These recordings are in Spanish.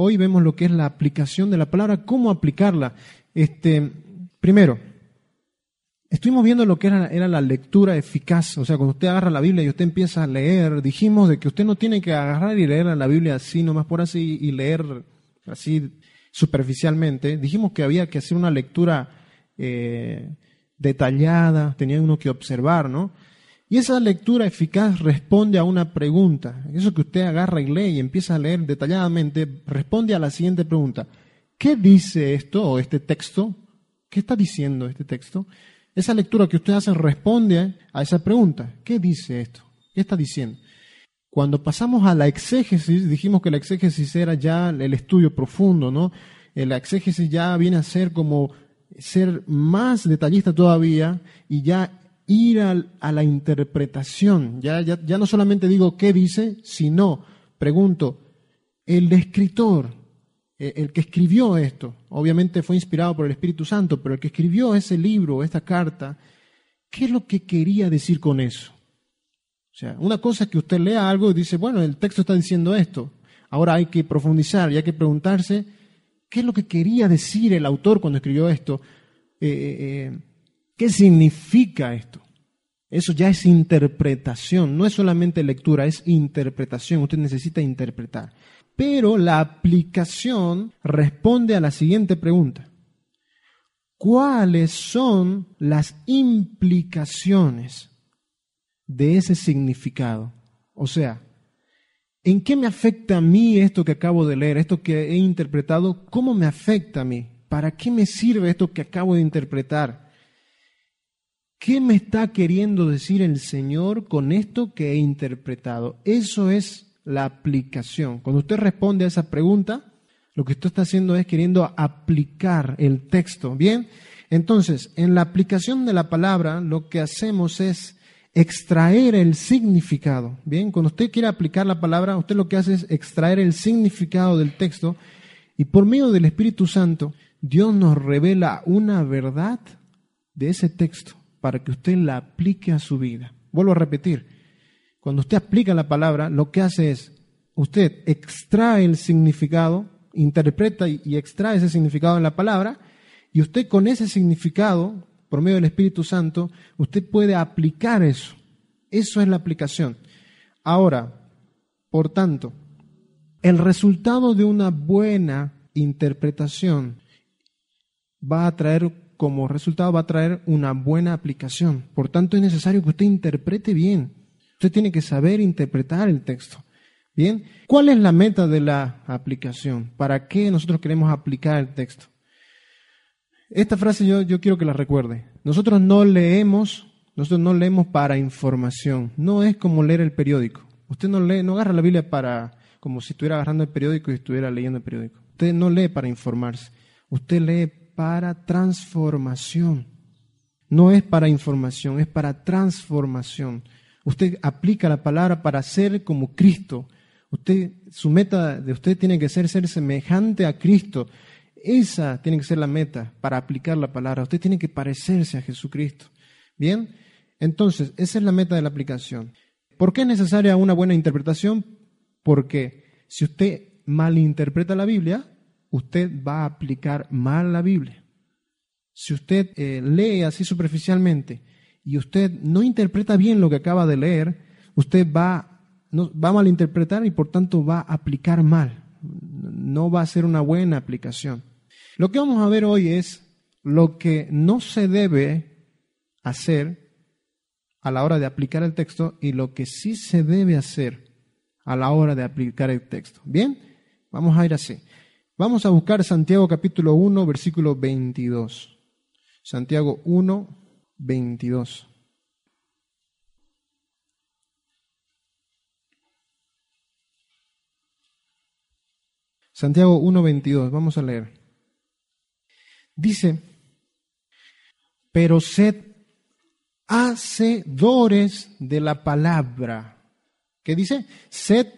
Hoy vemos lo que es la aplicación de la palabra, cómo aplicarla. Este, primero, estuvimos viendo lo que era, era, la lectura eficaz. O sea, cuando usted agarra la Biblia y usted empieza a leer, dijimos de que usted no tiene que agarrar y leer la Biblia así, nomás por así, y leer así superficialmente. Dijimos que había que hacer una lectura eh, detallada, tenía uno que observar, ¿no? Y esa lectura eficaz responde a una pregunta. Eso que usted agarra y lee y empieza a leer detalladamente, responde a la siguiente pregunta. ¿Qué dice esto o este texto? ¿Qué está diciendo este texto? Esa lectura que usted hace responde a esa pregunta. ¿Qué dice esto? ¿Qué está diciendo? Cuando pasamos a la exégesis, dijimos que la exégesis era ya el estudio profundo, ¿no? La exégesis ya viene a ser como ser más detallista todavía y ya ir a, la interpretación. Ya, ya, ya no solamente digo qué dice, sino pregunto, el escritor, e, el que escribió esto, obviamente fue inspirado por el Espíritu Santo, pero el que escribió ese libro, esta carta, ¿qué es lo que quería decir con eso? O sea, una cosa es que usted lea algo y dice, bueno, el texto está diciendo esto. Ahora hay que profundizar y hay que preguntarse qué es lo que quería decir el autor cuando escribió esto. Eh, eh, eh ¿Qué significa esto? Eso ya es interpretación, no es solamente lectura, es interpretación. Usted necesita interpretar. Pero la aplicación responde a la siguiente pregunta. ¿Cuáles son las implicaciones de ese significado? O sea, ¿en qué me afecta a mí esto que acabo de leer, esto que he interpretado? ¿Cómo me afecta a mí? ¿Para qué me sirve esto que acabo de interpretar? ¿Qué me está queriendo decir el Señor con esto que he interpretado? Eso es la aplicación. Cuando usted responde a esa pregunta, lo que usted está haciendo es queriendo aplicar el texto. Bien, entonces, en la aplicación de la palabra, lo que hacemos es extraer el significado. Bien, cuando usted quiere aplicar la palabra, usted lo que hace es extraer el significado del texto y por medio del Espíritu Santo, Dios nos revela una verdad de ese texto para que usted la aplique a su vida. Vuelvo a repetir, cuando usted aplica la palabra, lo que hace es, usted extrae el significado, interpreta y extrae ese significado en la palabra, y usted con ese significado, por medio del Espíritu Santo, usted puede aplicar eso. Eso es la aplicación. Ahora, por tanto, el resultado de una buena interpretación va a traer como resultado va a traer una buena aplicación. Por tanto, es necesario que usted interprete bien. Usted tiene que saber interpretar el texto. Bien, ¿cuál es la meta de la aplicación? ¿Para qué nosotros queremos aplicar el texto? Esta frase yo, yo quiero que la recuerde. Nosotros no leemos, nosotros no leemos para información. No es como leer el periódico. Usted no lee, no agarra la Biblia para como si estuviera agarrando el periódico y estuviera leyendo el periódico. Usted no lee para informarse. Usted lee para transformación. No es para información, es para transformación. Usted aplica la palabra para ser como Cristo. Usted, su meta de usted tiene que ser ser semejante a Cristo. Esa tiene que ser la meta para aplicar la palabra. Usted tiene que parecerse a Jesucristo. Bien, entonces, esa es la meta de la aplicación. ¿Por qué es necesaria una buena interpretación? Porque si usted malinterpreta la Biblia, usted va a aplicar mal la Biblia. Si usted eh, lee así superficialmente y usted no interpreta bien lo que acaba de leer, usted va, no, va a malinterpretar y por tanto va a aplicar mal. No va a ser una buena aplicación. Lo que vamos a ver hoy es lo que no se debe hacer a la hora de aplicar el texto y lo que sí se debe hacer a la hora de aplicar el texto. Bien, vamos a ir así. Vamos a buscar Santiago capítulo 1, versículo 22. Santiago 1, 22. Santiago 1, 22. Vamos a leer. Dice, pero sed hacedores de la palabra. ¿Qué dice? Sed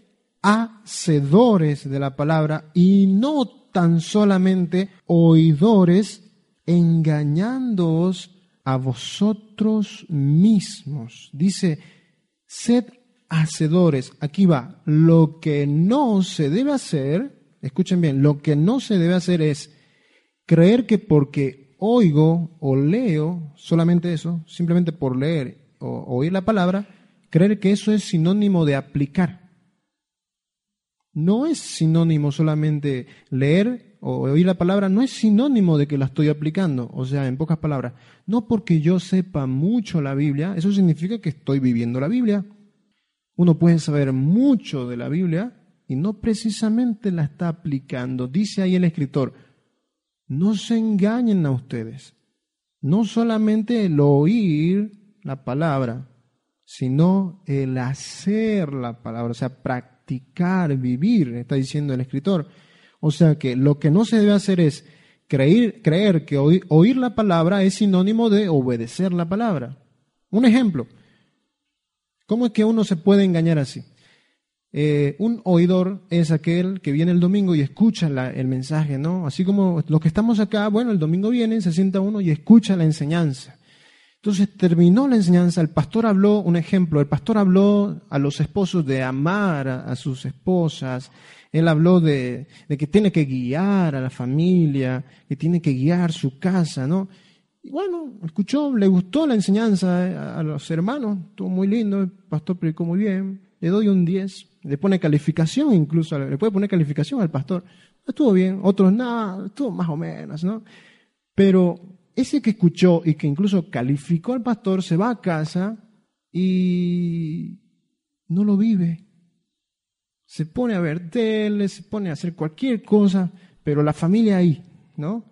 hacedores de la palabra y no tan solamente oidores, engañándoos a vosotros mismos. Dice, sed hacedores. Aquí va, lo que no se debe hacer, escuchen bien, lo que no se debe hacer es creer que porque oigo o leo, solamente eso, simplemente por leer o oír la palabra, creer que eso es sinónimo de aplicar. No es sinónimo solamente leer o oír la palabra, no es sinónimo de que la estoy aplicando. O sea, en pocas palabras, no porque yo sepa mucho la Biblia, eso significa que estoy viviendo la Biblia. Uno puede saber mucho de la Biblia y no precisamente la está aplicando. Dice ahí el escritor, no se engañen a ustedes. No solamente el oír la palabra, sino el hacer la palabra, o sea, practicar, vivir, está diciendo el escritor. O sea que lo que no se debe hacer es creer, creer que oír la palabra es sinónimo de obedecer la palabra. Un ejemplo, ¿cómo es que uno se puede engañar así? Eh, un oidor es aquel que viene el domingo y escucha el mensaje, ¿no? Así como los que estamos acá, bueno, el domingo viene, se sienta uno y escucha la enseñanza. Entonces terminó la enseñanza, el pastor habló, un ejemplo, el pastor habló a los esposos de amar a, sus esposas, él habló de, de, que tiene que guiar a la familia, que tiene que guiar su casa, ¿no? Y bueno, escuchó, le gustó la enseñanza a, los hermanos, estuvo muy lindo, el pastor predicó muy bien, le doy un 10, le pone calificación incluso, le puede poner calificación al pastor. Estuvo bien, otros nada, estuvo más o menos, ¿no? Pero ese que escuchó y que incluso calificó al pastor se va a casa y no lo vive. Se pone a ver tele, se pone a hacer cualquier cosa, pero la familia ahí, ¿no?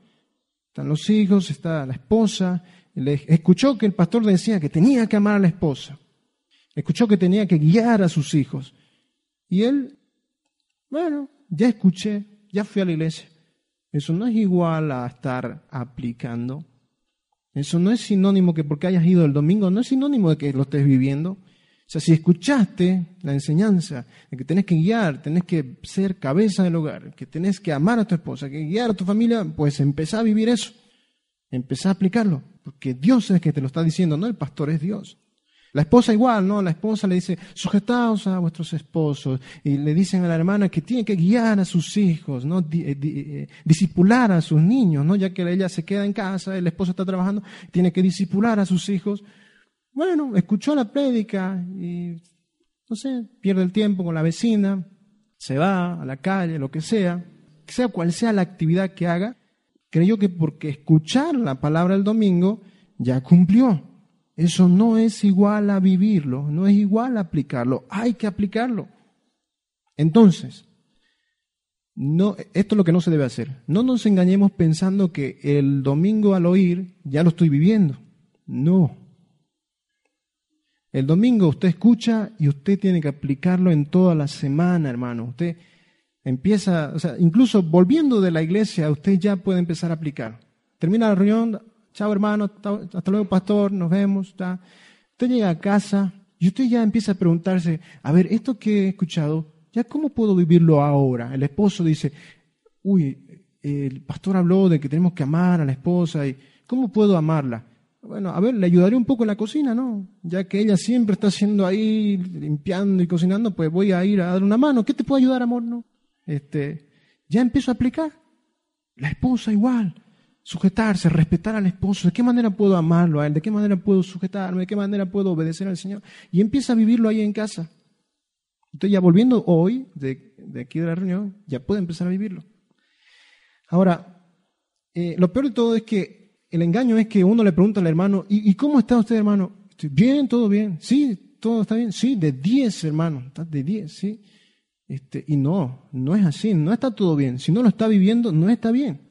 Están los hijos, está la esposa. Escuchó que el pastor decía que tenía que amar a la esposa. Escuchó que tenía que guiar a sus hijos. Y él, bueno, ya escuché, ya fui a la iglesia. Eso no es igual a estar aplicando. Eso no es sinónimo que porque hayas ido el domingo, no es sinónimo de que lo estés viviendo. O sea, si escuchaste la enseñanza de que tenés que guiar, tenés que ser cabeza del hogar, que tenés que amar a tu esposa, que guiar a tu familia, pues empezá a vivir eso. Empezá a aplicarlo. Porque Dios es el que te lo está diciendo, no el pastor es Dios. La esposa igual, ¿no? La esposa le dice, sujetaos a vuestros esposos. Y le dicen a la hermana que tiene que guiar a sus hijos, ¿no? Eh, eh, disipular a sus niños, ¿no? Ya que ella se queda en casa, el esposo está trabajando, tiene que disipular a sus hijos. Bueno, escuchó la prédica y, no sé, pierde el tiempo con la vecina, se va a la calle, lo que sea, sea cual sea la actividad que haga, creyó que porque escuchar la palabra el domingo ya cumplió. Eso no es igual a vivirlo, no es igual a aplicarlo, hay que aplicarlo. Entonces, esto es lo que no se debe hacer. No nos engañemos pensando que el domingo al oír ya lo estoy viviendo. No. El domingo usted escucha y usted tiene que aplicarlo en toda la semana, hermano. Usted empieza, o sea, incluso volviendo de la iglesia, usted ya puede empezar a aplicar. Termina la reunión, chao hermano, hasta luego pastor, nos vemos. Usted llega a casa y usted ya empieza a preguntarse, a ver, esto que he escuchado, ¿ya cómo puedo vivirlo ahora? El esposo dice, uy, el pastor habló de que tenemos que amar a la esposa y ¿cómo puedo amarla? Bueno, a ver, le ayudaré un poco en la cocina, ¿no? Ya que ella siempre está haciendo ahí, limpiando y cocinando, pues voy a ir a dar una mano. ¿Qué te puedo ayudar, amor? No. Este, ya empiezo a aplicar. La esposa igual sujetarse, respetar al esposo, de qué manera puedo amarlo a él, de qué manera puedo sujetarme, de qué manera puedo obedecer al Señor. Y empieza a vivirlo ahí en casa. Entonces ya volviendo hoy de, aquí de la reunión, ya puede empezar a vivirlo. Ahora, eh, lo peor de todo es que el engaño es que uno le pregunta al hermano, ¿y, cómo está usted hermano? Bien, todo bien. Sí, todo está bien. Sí, de 10 hermano, de 10, sí. Este, y no, no es así, no está todo bien. Si no lo está viviendo, no está bien.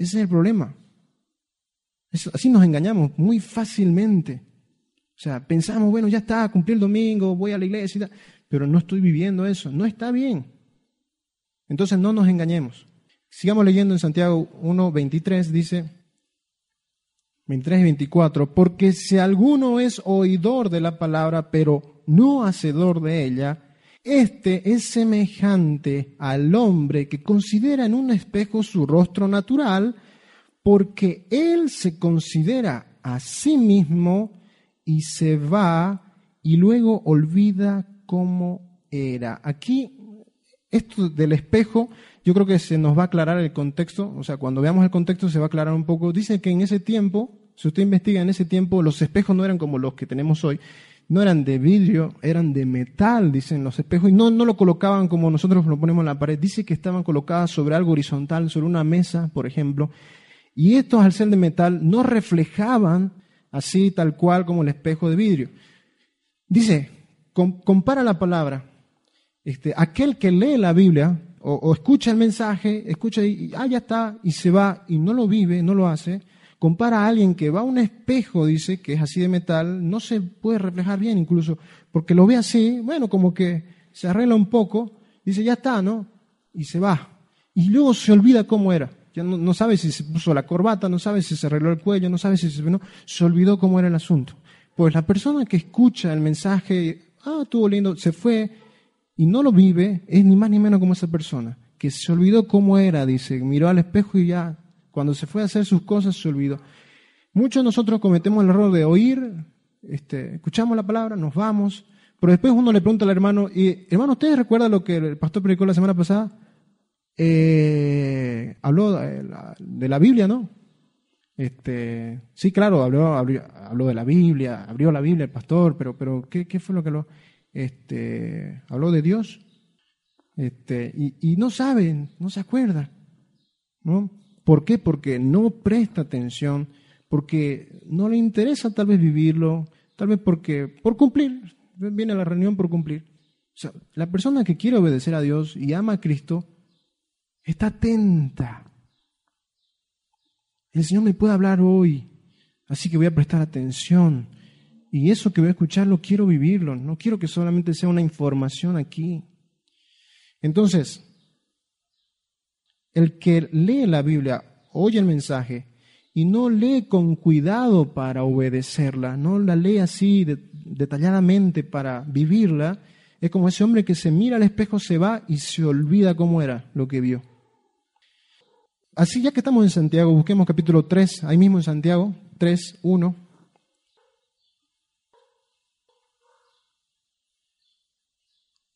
Ese es el problema. así nos engañamos muy fácilmente. O sea, pensamos, bueno, ya está, cumplí el domingo, voy a la iglesia, pero no estoy viviendo eso. No está bien. Entonces no nos engañemos. Sigamos leyendo en Santiago 1, 23, dice, 23 y 24, porque si alguno es oidor de la palabra, pero no hacedor de ella, este es semejante al hombre que considera en un espejo su rostro natural, porque él se considera a sí mismo y se va y luego olvida cómo era. Aquí, esto del espejo yo creo que se nos va a aclarar el contexto, o sea, cuando veamos el contexto se va a aclarar un poco. Dice que en ese tiempo, si usted investiga en ese tiempo, los espejos no eran como los que tenemos hoy, no eran de vidrio, eran de metal, dicen los espejos, y no, no lo colocaban como nosotros lo ponemos en la pared, dice que estaban colocadas sobre algo horizontal, sobre una mesa, por ejemplo, y estos al ser de metal no reflejaban así tal cual como el espejo de vidrio. Dice, compara la palabra, este, aquel que lee la Biblia o, escucha el mensaje, escucha y, ah, ya está, y se va y no lo vive, no lo hace, compara a alguien que va a un espejo, dice, que es así de metal, no se puede reflejar bien incluso, porque lo ve así, bueno, como que se arregla un poco, dice, ya está, ¿no? Y se va. Y luego se olvida cómo era. Ya no, sabe si se puso la corbata, no sabe si se arregló el cuello, no sabe si se... No, se olvidó cómo era el asunto. Pues la persona que escucha el mensaje, ah, estuvo lindo, se fue, y no lo vive, es ni más ni menos como esa persona, que se olvidó cómo era, dice, miró al espejo y ya, cuando se fue a hacer sus cosas, se olvidó. Muchos de nosotros cometemos el error de oír, este, escuchamos la palabra, nos vamos, pero después uno le pregunta al hermano, y, hermano, ¿ustedes recuerdan lo que el pastor predicó la semana pasada? Eh, habló de la, Biblia, ¿no? Este, sí, claro, habló, habló, de la Biblia, abrió la Biblia el pastor, pero, pero ¿qué, fue lo que lo este, habló de Dios, este, y, no saben, no se acuerda. ¿no? ¿Por qué? Porque no presta atención, porque no le interesa tal vez vivirlo, tal vez porque, por cumplir, viene a la reunión por cumplir. O sea, la persona que quiere obedecer a Dios y ama a Cristo, está atenta. El Señor me puede hablar hoy, así que voy a prestar atención. Y eso que voy a escuchar lo quiero vivirlo, no quiero que solamente sea una información aquí. Entonces, el que lee la Biblia, oye el mensaje y no lee con cuidado para obedecerla, no la lee así detalladamente para vivirla, es como ese hombre que se mira al espejo, se va y se olvida cómo era lo que vio. Así ya que estamos en Santiago, busquemos capítulo 3, ahí mismo en Santiago, 3, 1.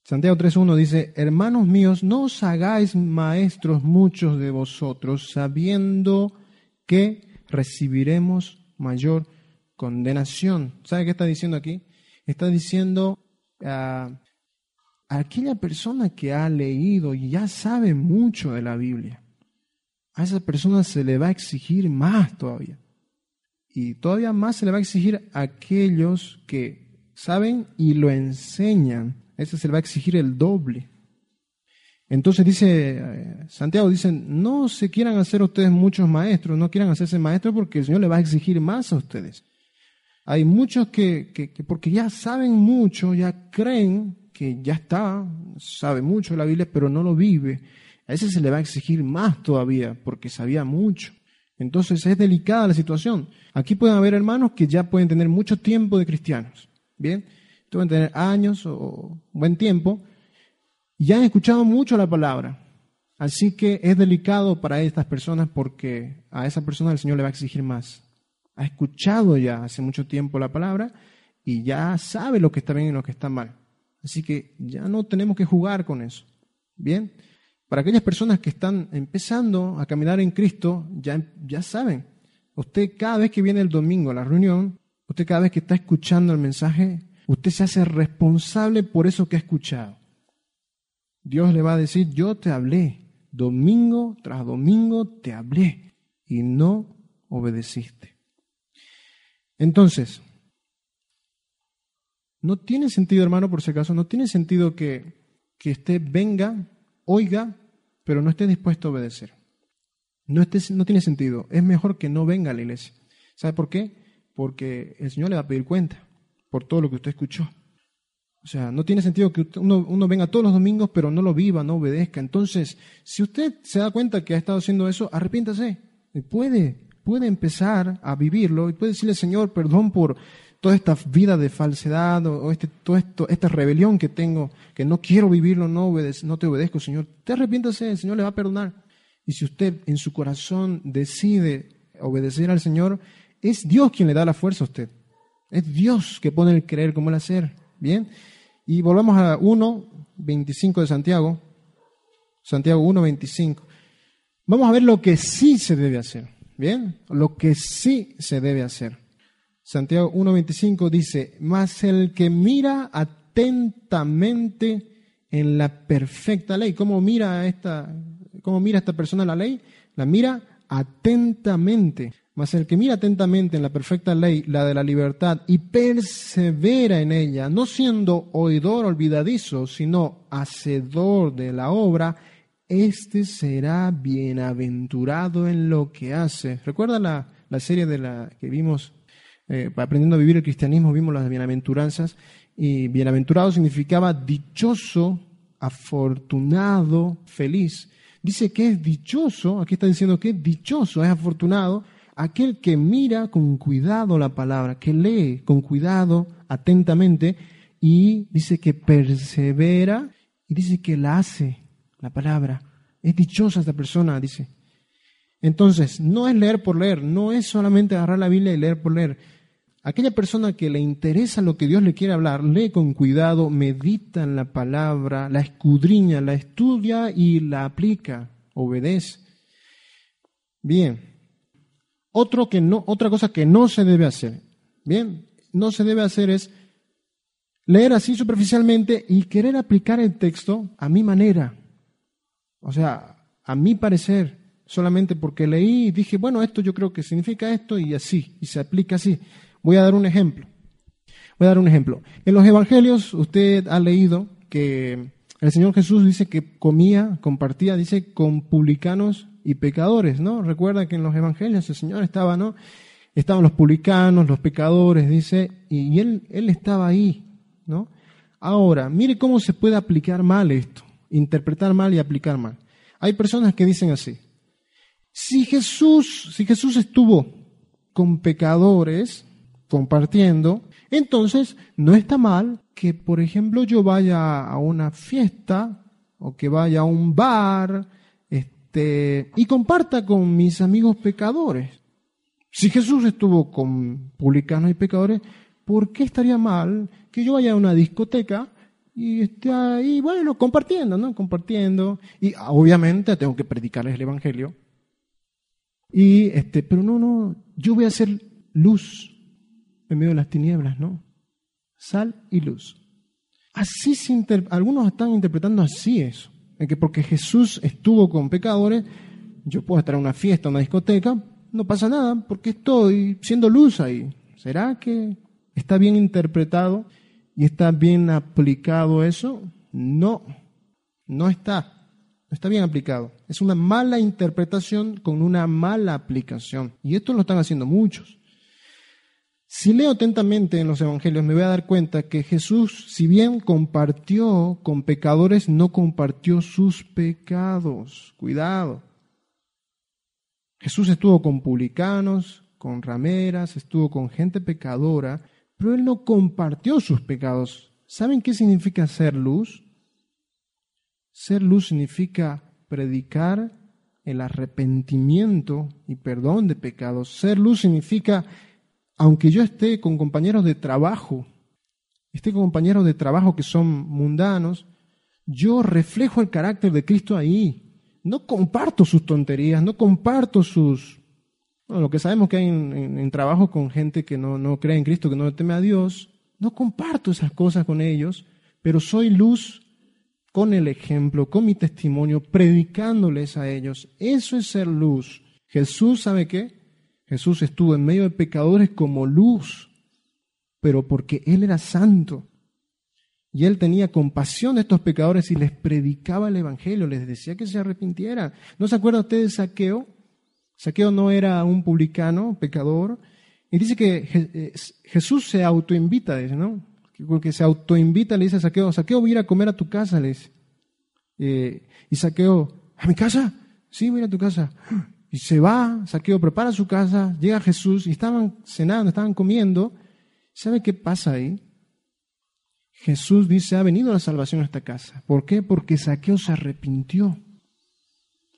Santiago 3.1 dice, hermanos míos, no os hagáis maestros muchos de vosotros, sabiendo que recibiremos mayor condenación. ¿Sabe qué está diciendo aquí? Está diciendo a aquella persona que ha leído y ya sabe mucho de la Biblia. A esa persona se le va a exigir más todavía. Y todavía más se le va a exigir a aquellos que saben y lo enseñan ese se le va a exigir el doble. Entonces dice, eh, Santiago dice, no se quieran hacer ustedes muchos maestros, no quieran hacerse maestros porque el Señor le va a exigir más a ustedes. Hay muchos que, que, porque ya saben mucho, ya creen que ya está, sabe mucho la Biblia, pero no lo vive. A ese se le va a exigir más todavía porque sabía mucho. Entonces es delicada la situación. Aquí pueden haber hermanos que ya pueden tener mucho tiempo de cristianos. Bien, pueden tener años o buen tiempo, ya han escuchado mucho la palabra. Así que es delicado para estas personas porque a esa persona el Señor le va a exigir más. Ha escuchado ya hace mucho tiempo la palabra y ya sabe lo que está bien y lo que está mal. Así que ya no tenemos que jugar con eso. Bien, para aquellas personas que están empezando a caminar en Cristo, ya, ya saben. Usted cada vez que viene el domingo a la reunión, usted cada vez que está escuchando el mensaje, Usted se hace responsable por eso que ha escuchado. Dios le va a decir, yo te hablé, domingo tras domingo te hablé y no obedeciste. Entonces, no tiene sentido, hermano, por si acaso, no tiene sentido que, que usted venga, oiga, pero no esté dispuesto a obedecer. No, no tiene sentido. Es mejor que no venga a la iglesia. ¿Sabe por qué? Porque el Señor le va a pedir cuenta por todo lo que usted escuchó. O sea, no tiene sentido que uno, venga todos los domingos, pero no lo viva, no obedezca. Entonces, si usted se da cuenta que ha estado haciendo eso, arrepiéntase. Y puede, puede empezar a vivirlo y puede decirle, Señor, perdón por toda esta vida de falsedad o, este, todo esto, esta rebelión que tengo, que no quiero vivirlo, no, no te obedezco, Señor. Te arrepiéntase, el Señor le va a perdonar. Y si usted en su corazón decide obedecer al Señor, es Dios quien le da la fuerza a usted. Es Dios que pone el creer como el hacer. Bien. Y volvamos a 1, 25 de Santiago. Santiago 1.25. Vamos a ver lo que sí se debe hacer. ¿Bien? Lo que sí se debe hacer. Santiago 1.25 dice, mas el que mira atentamente en la perfecta ley, ¿cómo mira esta, cómo mira esta persona la ley? La mira atentamente. Mas el que mira atentamente en la perfecta ley, la de la libertad, y persevera en ella, no siendo oidor olvidadizo, sino hacedor de la obra, éste será bienaventurado en lo que hace. ¿Recuerda la, la serie de la que vimos eh, aprendiendo a vivir el cristianismo, vimos las bienaventuranzas, y bienaventurado significaba dichoso, afortunado, feliz. Dice que es dichoso, aquí está diciendo que es dichoso, es afortunado, aquel que mira con cuidado la palabra, que lee con cuidado, atentamente, y dice que persevera, y dice que la hace, la palabra. Es dichosa esta persona, dice. Entonces, no es leer por leer, no es solamente agarrar la Biblia y leer por leer. Aquella persona que le interesa lo que Dios le quiere hablar, lee con cuidado, medita en la palabra, la escudriña, la estudia y la aplica, obedece. Bien. Otro que no, otra cosa que no se debe hacer, bien, no se debe hacer es leer así superficialmente y querer aplicar el texto a mi manera. O sea, a mi parecer, solamente porque leí y dije, bueno, esto yo creo que significa esto y así, y se aplica así. Voy a dar un ejemplo. Voy a dar un ejemplo. En los evangelios usted ha leído que el Señor Jesús dice que comía, compartía, dice, con publicanos y pecadores, ¿no? Recuerda que en los evangelios el Señor estaba, ¿no? Estaban los publicanos, los pecadores, dice, y él, él estaba ahí, ¿no? Ahora, mire cómo se puede aplicar mal esto, interpretar mal y aplicar mal. Hay personas que dicen así, si Jesús, si Jesús estuvo con pecadores, compartiendo, entonces no está mal que, por ejemplo, yo vaya a una fiesta o que vaya a un bar este, y comparta con mis amigos pecadores. Si Jesús estuvo con publicanos y pecadores, ¿por qué estaría mal que yo vaya a una discoteca y esté ahí, bueno, compartiendo, ¿no? Compartiendo. Y obviamente tengo que predicarles el Evangelio. Y este, pero no, no, yo voy a ser luz en medio de las tinieblas, ¿no? Sal y luz. Así se algunos están interpretando así eso, que porque Jesús estuvo con pecadores, yo puedo estar en una fiesta, en una discoteca, no pasa nada, porque estoy siendo luz ahí. ¿Será que está bien interpretado y está bien aplicado eso? No, no está, no está bien aplicado. Es una mala interpretación con una mala aplicación. Y esto lo están haciendo muchos. Si leo atentamente en los evangelios, me voy a dar cuenta que Jesús, si bien compartió con pecadores, no compartió sus pecados. Cuidado. Jesús estuvo con publicanos, con rameras, estuvo con gente pecadora, pero él no compartió sus pecados. ¿Saben qué significa ser luz? Ser luz significa predicar el arrepentimiento y perdón de pecados. Ser luz significa aunque yo esté con compañeros de trabajo, esté con compañeros de trabajo que son mundanos, yo reflejo el carácter de Cristo ahí. No comparto sus tonterías, no comparto sus... Bueno, lo que sabemos que hay en, trabajo con gente que no, no cree en Cristo, que no teme a Dios, no comparto esas cosas con ellos, pero soy luz con el ejemplo, con mi testimonio, predicándoles a ellos. Eso es ser luz. Jesús, ¿sabe qué? Jesús estuvo en medio de pecadores como luz, pero porque Él era santo. Y Él tenía compasión de estos pecadores y les predicaba el Evangelio, les decía que se arrepintieran. ¿No se acuerda usted de Saqueo? Saqueo no era un publicano, pecador. Y dice que eh, Jesús se autoinvita, dice, ¿no? Porque se autoinvita, le dice a Saqueo, Saqueo, voy a ir a comer a tu casa, le dice. Eh, y Saqueo, ¿a mi casa? Sí, voy a ir a tu casa. Y se va, Saqueo prepara su casa, llega Jesús y estaban cenando, estaban comiendo. ¿Sabe qué pasa ahí? Jesús dice, ha venido la salvación a esta casa. ¿Por qué? Porque Saqueo se arrepintió.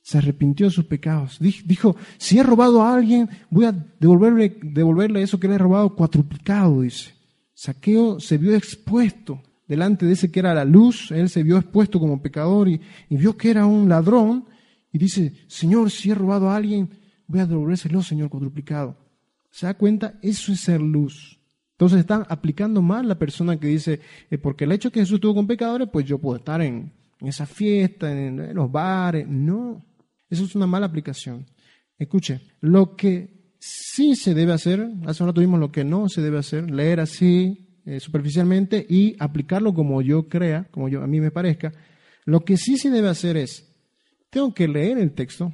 Se arrepintió de sus pecados. Dijo, si he robado a alguien, voy a devolverle, devolverle eso que le he robado cuatruplicado, dice. Saqueo se vio expuesto delante de ese que era la luz, él se vio expuesto como pecador y, vio que era un ladrón y dice, Señor, si he robado a alguien, voy a devolvérselo, Señor, cuadruplicado. ¿Se da cuenta? Eso es ser luz. Entonces están aplicando mal la persona que dice, eh, porque el hecho que Jesús estuvo con pecadores, pues yo puedo estar en, esa fiesta, en, los bares. No, eso es una mala aplicación. Escuche, lo que sí se debe hacer, hace un rato vimos lo que no se debe hacer, leer así eh, superficialmente y aplicarlo como yo crea, como yo, a mí me parezca. Lo que sí se debe hacer es, tengo que leer el texto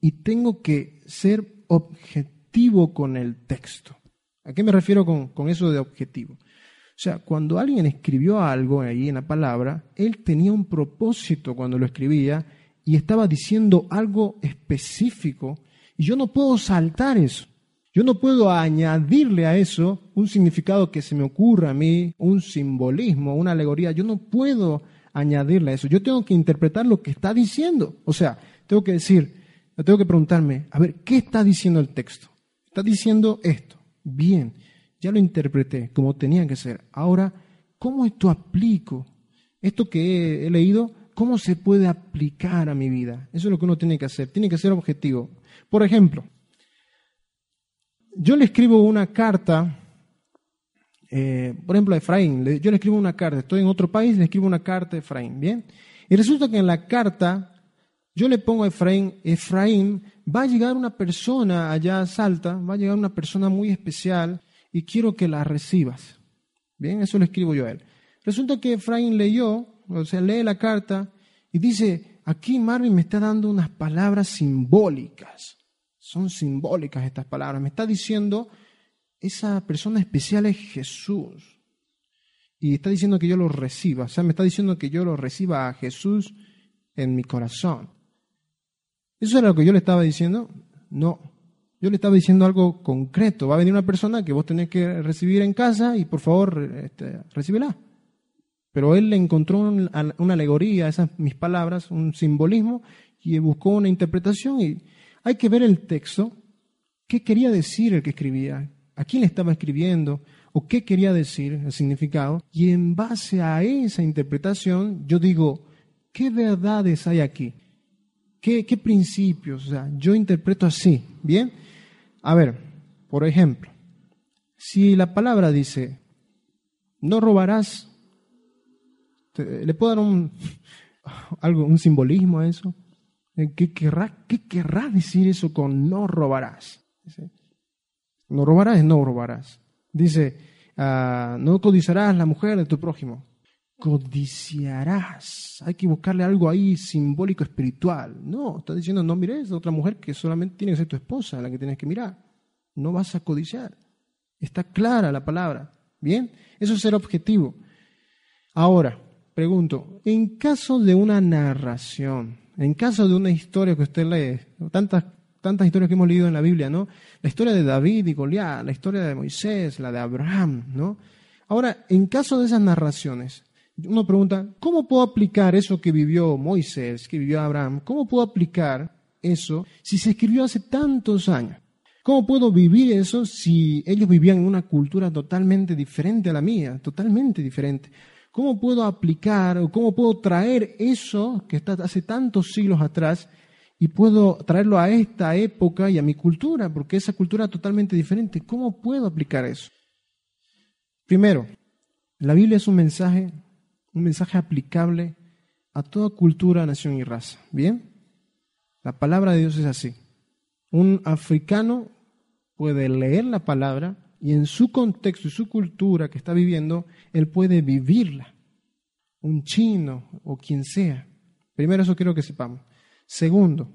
y tengo que ser objetivo con el texto. ¿A qué me refiero con, eso de objetivo? O sea, cuando alguien escribió algo ahí en la palabra, él tenía un propósito cuando lo escribía y estaba diciendo algo específico y yo no puedo saltar eso. Yo no puedo añadirle a eso un significado que se me ocurra a mí, un simbolismo, una alegoría. Yo no puedo añadirle a eso. Yo tengo que interpretar lo que está diciendo. O sea, tengo que decir, tengo que preguntarme, a ver, ¿qué está diciendo el texto? Está diciendo esto. Bien, ya lo interpreté como tenía que ser. Ahora, ¿cómo esto aplico? Esto que he, leído, ¿cómo se puede aplicar a mi vida? Eso es lo que uno tiene que hacer. Tiene que ser objetivo. Por ejemplo, yo le escribo una carta, eh, por ejemplo, a Efraín. Yo le escribo una carta. Estoy en otro país, le escribo una carta a Efraín. Bien. Y resulta que en la carta yo le pongo a Efraín, Efraín, va a llegar una persona allá a Salta, va a llegar una persona muy especial y quiero que la recibas. Bien, eso le escribo yo a él. Resulta que Efraín leyó, o sea, lee la carta y dice, aquí Marvin me está dando unas palabras simbólicas. Son simbólicas estas palabras. Me está diciendo, esa persona especial es Jesús. Y está diciendo que yo lo reciba. O sea, me está diciendo que yo lo reciba a Jesús en mi corazón. ¿Eso era lo que yo le estaba diciendo? No. Yo le estaba diciendo algo concreto. Va a venir una persona que vos tenés que recibir en casa y por favor este, recíbela. Pero él le encontró una alegoría esas mis palabras, un simbolismo, y buscó una interpretación. Y hay que ver el texto, qué quería decir el que escribía, a quién le estaba escribiendo, o qué quería decir el significado. Y en base a esa interpretación, yo digo, ¿qué verdades hay aquí? ¿Qué, principios? O sea, yo interpreto así, ¿bien? A ver, por ejemplo, si la palabra dice, no robarás, ¿le puedo dar un, algo, un simbolismo a eso? ¿Qué querrá, ¿Qué querrá decir eso con no robarás? No robarás, no robarás. Dice, ah, no codiciarás la mujer de tu prójimo codiciarás. Hay que buscarle algo ahí simbólico, espiritual. No, está diciendo, no mires a otra mujer que solamente tiene que ser tu esposa, la que tienes que mirar. No vas a codiciar. Está clara la palabra. ¿Bien? Eso es ser objetivo. Ahora, pregunto, en caso de una narración, en caso de una historia que usted lee, tantas, tantas historias que hemos leído en la Biblia, ¿no? La historia de David y Goliat, la historia de Moisés, la de Abraham, ¿no? Ahora, en caso de esas narraciones, uno pregunta, ¿cómo puedo aplicar eso que vivió Moisés, que vivió Abraham? ¿Cómo puedo aplicar eso si se escribió hace tantos años? ¿Cómo puedo vivir eso si ellos vivían en una cultura totalmente diferente a la mía, totalmente diferente? ¿Cómo puedo aplicar o cómo puedo traer eso que está hace tantos siglos atrás y puedo traerlo a esta época y a mi cultura, porque esa cultura es totalmente diferente? ¿Cómo puedo aplicar eso? Primero, la Biblia es un mensaje un mensaje aplicable a toda cultura, nación y raza. ¿Bien? La palabra de Dios es así. Un africano puede leer la palabra y en su contexto y su cultura que está viviendo, él puede vivirla. Un chino o quien sea. Primero eso quiero que sepamos. Segundo,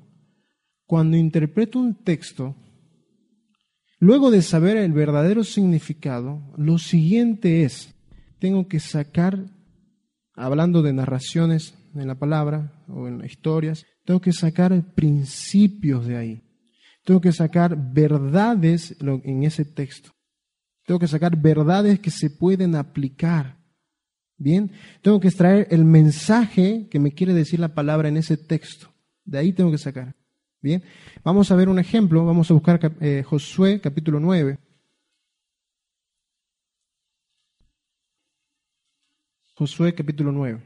cuando interpreto un texto, luego de saber el verdadero significado, lo siguiente es, tengo que sacar hablando de narraciones en la palabra o en historias, tengo que sacar principios de ahí. Tengo que sacar verdades en ese texto. Tengo que sacar verdades que se pueden aplicar. Bien, tengo que extraer el mensaje que me quiere decir la palabra en ese texto. De ahí tengo que sacar. Bien, vamos a ver un ejemplo. Vamos a buscar eh, Josué capítulo 9. Josué capítulo 9.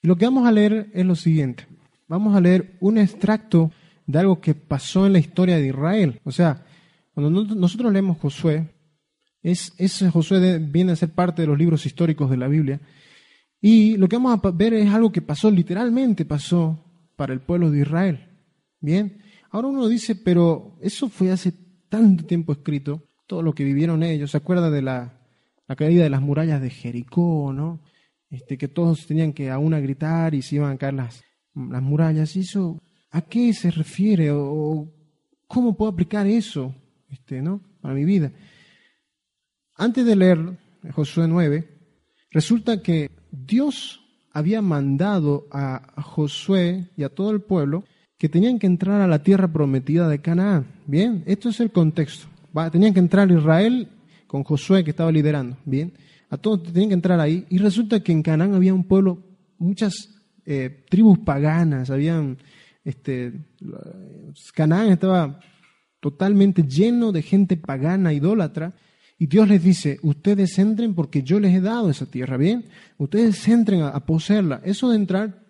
Y lo que vamos a leer es lo siguiente. Vamos a leer un extracto de algo que pasó en la historia de Israel. O sea, cuando nosotros leemos Josué, es, ese Josué viene a ser parte de los libros históricos de la Biblia. Y lo que vamos a ver es algo que pasó, literalmente pasó para el pueblo de Israel. Bien, ahora uno dice, pero eso fue hace tanto tiempo escrito, todo lo que vivieron ellos. ¿Se acuerda de la, la caída de las murallas de Jericó, no? Este, que todos tenían que a una gritar y se iban a caer las, las murallas. ¿Y eso a qué se refiere? ¿O cómo puedo aplicar eso este, ¿no? para mi vida? Antes de leer Josué 9, resulta que Dios había mandado a Josué y a todo el pueblo que tenían que entrar a la tierra prometida de Canaán. Bien, esto es el contexto. tenían que entrar Israel con Josué que estaba liderando. Bien, a todos tenían que entrar ahí. Y resulta que en Canaán había un pueblo, muchas eh, tribus paganas, habían, este, Canaán estaba totalmente lleno de gente pagana, idólatra. Y Dios les dice, ustedes entren porque yo les he dado esa tierra, ¿bien? Ustedes entren a, poseerla. Eso de entrar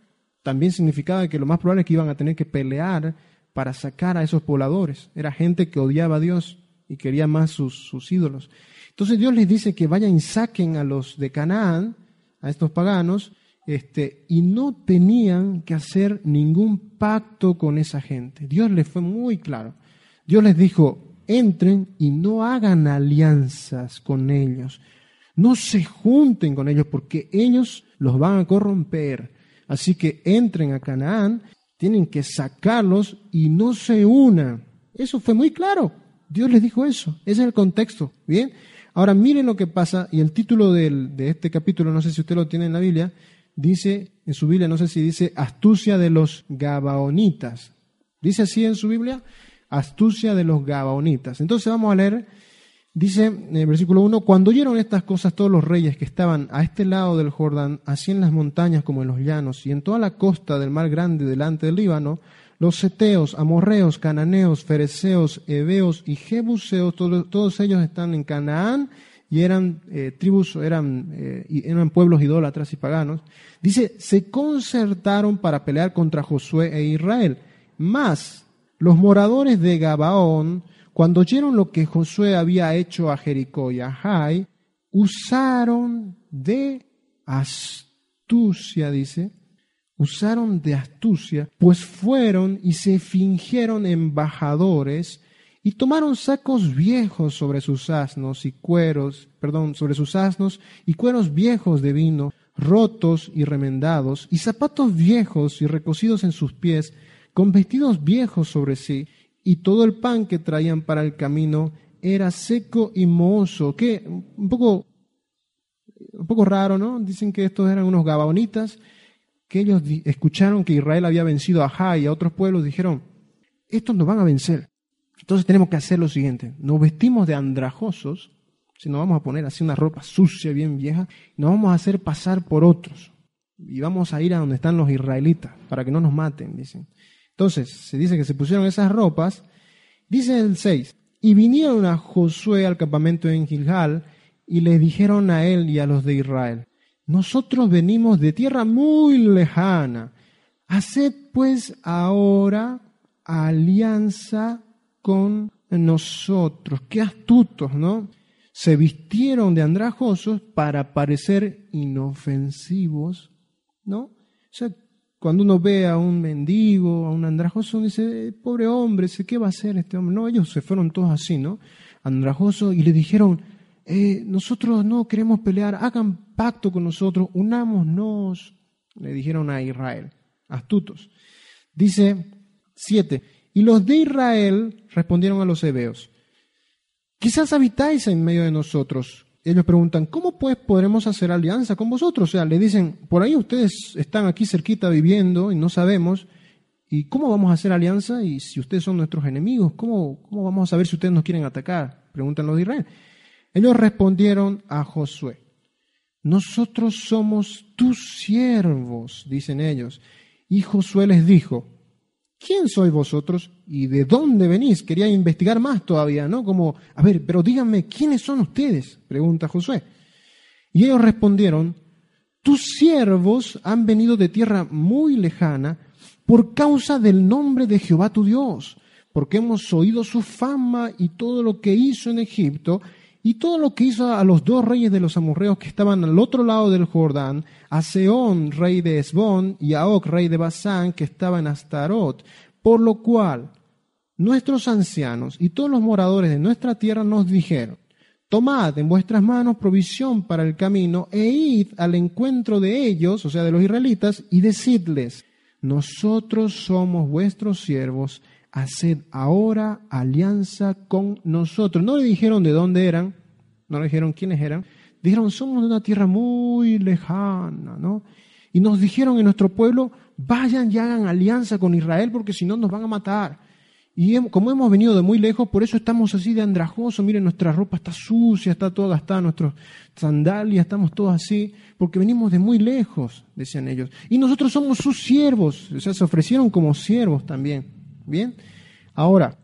también significaba que lo más probable es que iban a tener que pelear para sacar a esos pobladores. Era gente que odiaba a Dios y quería más sus, sus ídolos. Entonces Dios les dice que vayan y saquen a los de Canaán, a estos paganos, este, y no tenían que hacer ningún pacto con esa gente. Dios les fue muy claro. Dios les dijo, entren y no hagan alianzas con ellos. No se junten con ellos porque ellos los van a corromper. Así que entren a Canaán, tienen que sacarlos y no se unan. Eso fue muy claro. Dios les dijo eso. Ese es el contexto. Bien. Ahora miren lo que pasa y el título de este capítulo, no sé si usted lo tiene en la Biblia, dice en su Biblia, no sé si dice astucia de los Gabaonitas. ¿Dice así en su Biblia? Astucia de los Gabaonitas. Entonces vamos a leer Dice en el versículo 1, cuando oyeron estas cosas todos los reyes que estaban a este lado del Jordán, así en las montañas como en los llanos, y en toda la costa del mar grande delante del Líbano, los seteos, amorreos, cananeos, fereceos, heveos y jebuseos, todos, ellos están en Canaán y eran eh, tribus, eran, eh, eran pueblos idólatras y paganos. Dice, se concertaron para pelear contra Josué e Israel. Más los moradores de Gabaón, cuando oyeron lo que Josué había hecho a Jericó y a Jai, usaron de astucia, dice, usaron de astucia, pues fueron y se fingieron embajadores y tomaron sacos viejos sobre sus asnos y cueros, perdón, sobre sus asnos y cueros viejos de vino, rotos y remendados, y zapatos viejos y recocidos en sus pies, con vestidos viejos sobre sí, y todo el pan que traían para el camino era seco y mohoso, que un poco, un poco raro, ¿no? Dicen que estos eran unos gabaonitas, que ellos escucharon que Israel había vencido a Jai y a otros pueblos, dijeron, estos nos van a vencer. Entonces tenemos que hacer lo siguiente, nos vestimos de andrajosos, si nos vamos a poner así una ropa sucia, bien vieja, nos vamos a hacer pasar por otros. Y vamos a ir a donde están los israelitas, para que no nos maten, dicen. Entonces, se dice que se pusieron esas ropas. Dice el 6, y vinieron a Josué al campamento en Gilgal y le dijeron a él y a los de Israel, nosotros venimos de tierra muy lejana, haced pues ahora alianza con nosotros. Qué astutos, ¿no? Se vistieron de andrajosos para parecer inofensivos, ¿no? O sea, cuando uno ve a un mendigo, a un andrajoso, dice, pobre hombre, ¿qué va a hacer este hombre? No, ellos se fueron todos así, ¿no? Andrajoso, y le dijeron, eh, nosotros no queremos pelear, hagan pacto con nosotros, unámonos, le dijeron a Israel, astutos. Dice siete, y los de Israel respondieron a los hebeos, quizás habitáis en medio de nosotros, ellos preguntan, ¿cómo pues podremos hacer alianza con vosotros? O sea, le dicen, por ahí ustedes están aquí cerquita viviendo y no sabemos, ¿y cómo vamos a hacer alianza? Y si ustedes son nuestros enemigos, ¿cómo, cómo vamos a saber si ustedes nos quieren atacar? Preguntan los de Israel. Ellos respondieron a Josué, nosotros somos tus siervos, dicen ellos. Y Josué les dijo, ¿quién sois vosotros y de dónde venís? Quería investigar más todavía, ¿no? Como, a ver, pero díganme, ¿quiénes son ustedes? Pregunta Josué. Y ellos respondieron, tus siervos han venido de tierra muy lejana por causa del nombre de Jehová tu Dios, porque hemos oído su fama y todo lo que hizo en Egipto y todo lo que hizo a los dos reyes de los amorreos que estaban al otro lado del Jordán, a Seón, rey de Esbón, y a Og, rey de Basán, que estaba en Astarot, por lo cual nuestros ancianos y todos los moradores de nuestra tierra nos dijeron, Tomad en vuestras manos provisión para el camino e id al encuentro de ellos, o sea, de los israelitas, y decidles, nosotros somos vuestros siervos, haced ahora alianza con nosotros. No le dijeron de dónde eran, no le dijeron quiénes eran, dijeron, somos de una tierra muy lejana, ¿no? Y nos dijeron en nuestro pueblo, vayan y hagan alianza con Israel porque si no nos van a matar. Y como hemos venido de muy lejos, por eso estamos así de andrajosos. Miren, nuestra ropa está sucia, está toda gastada, nuestros sandalias, estamos todos así, porque venimos de muy lejos, decían ellos. Y nosotros somos sus siervos, o sea, se ofrecieron como siervos también. Bien, ahora,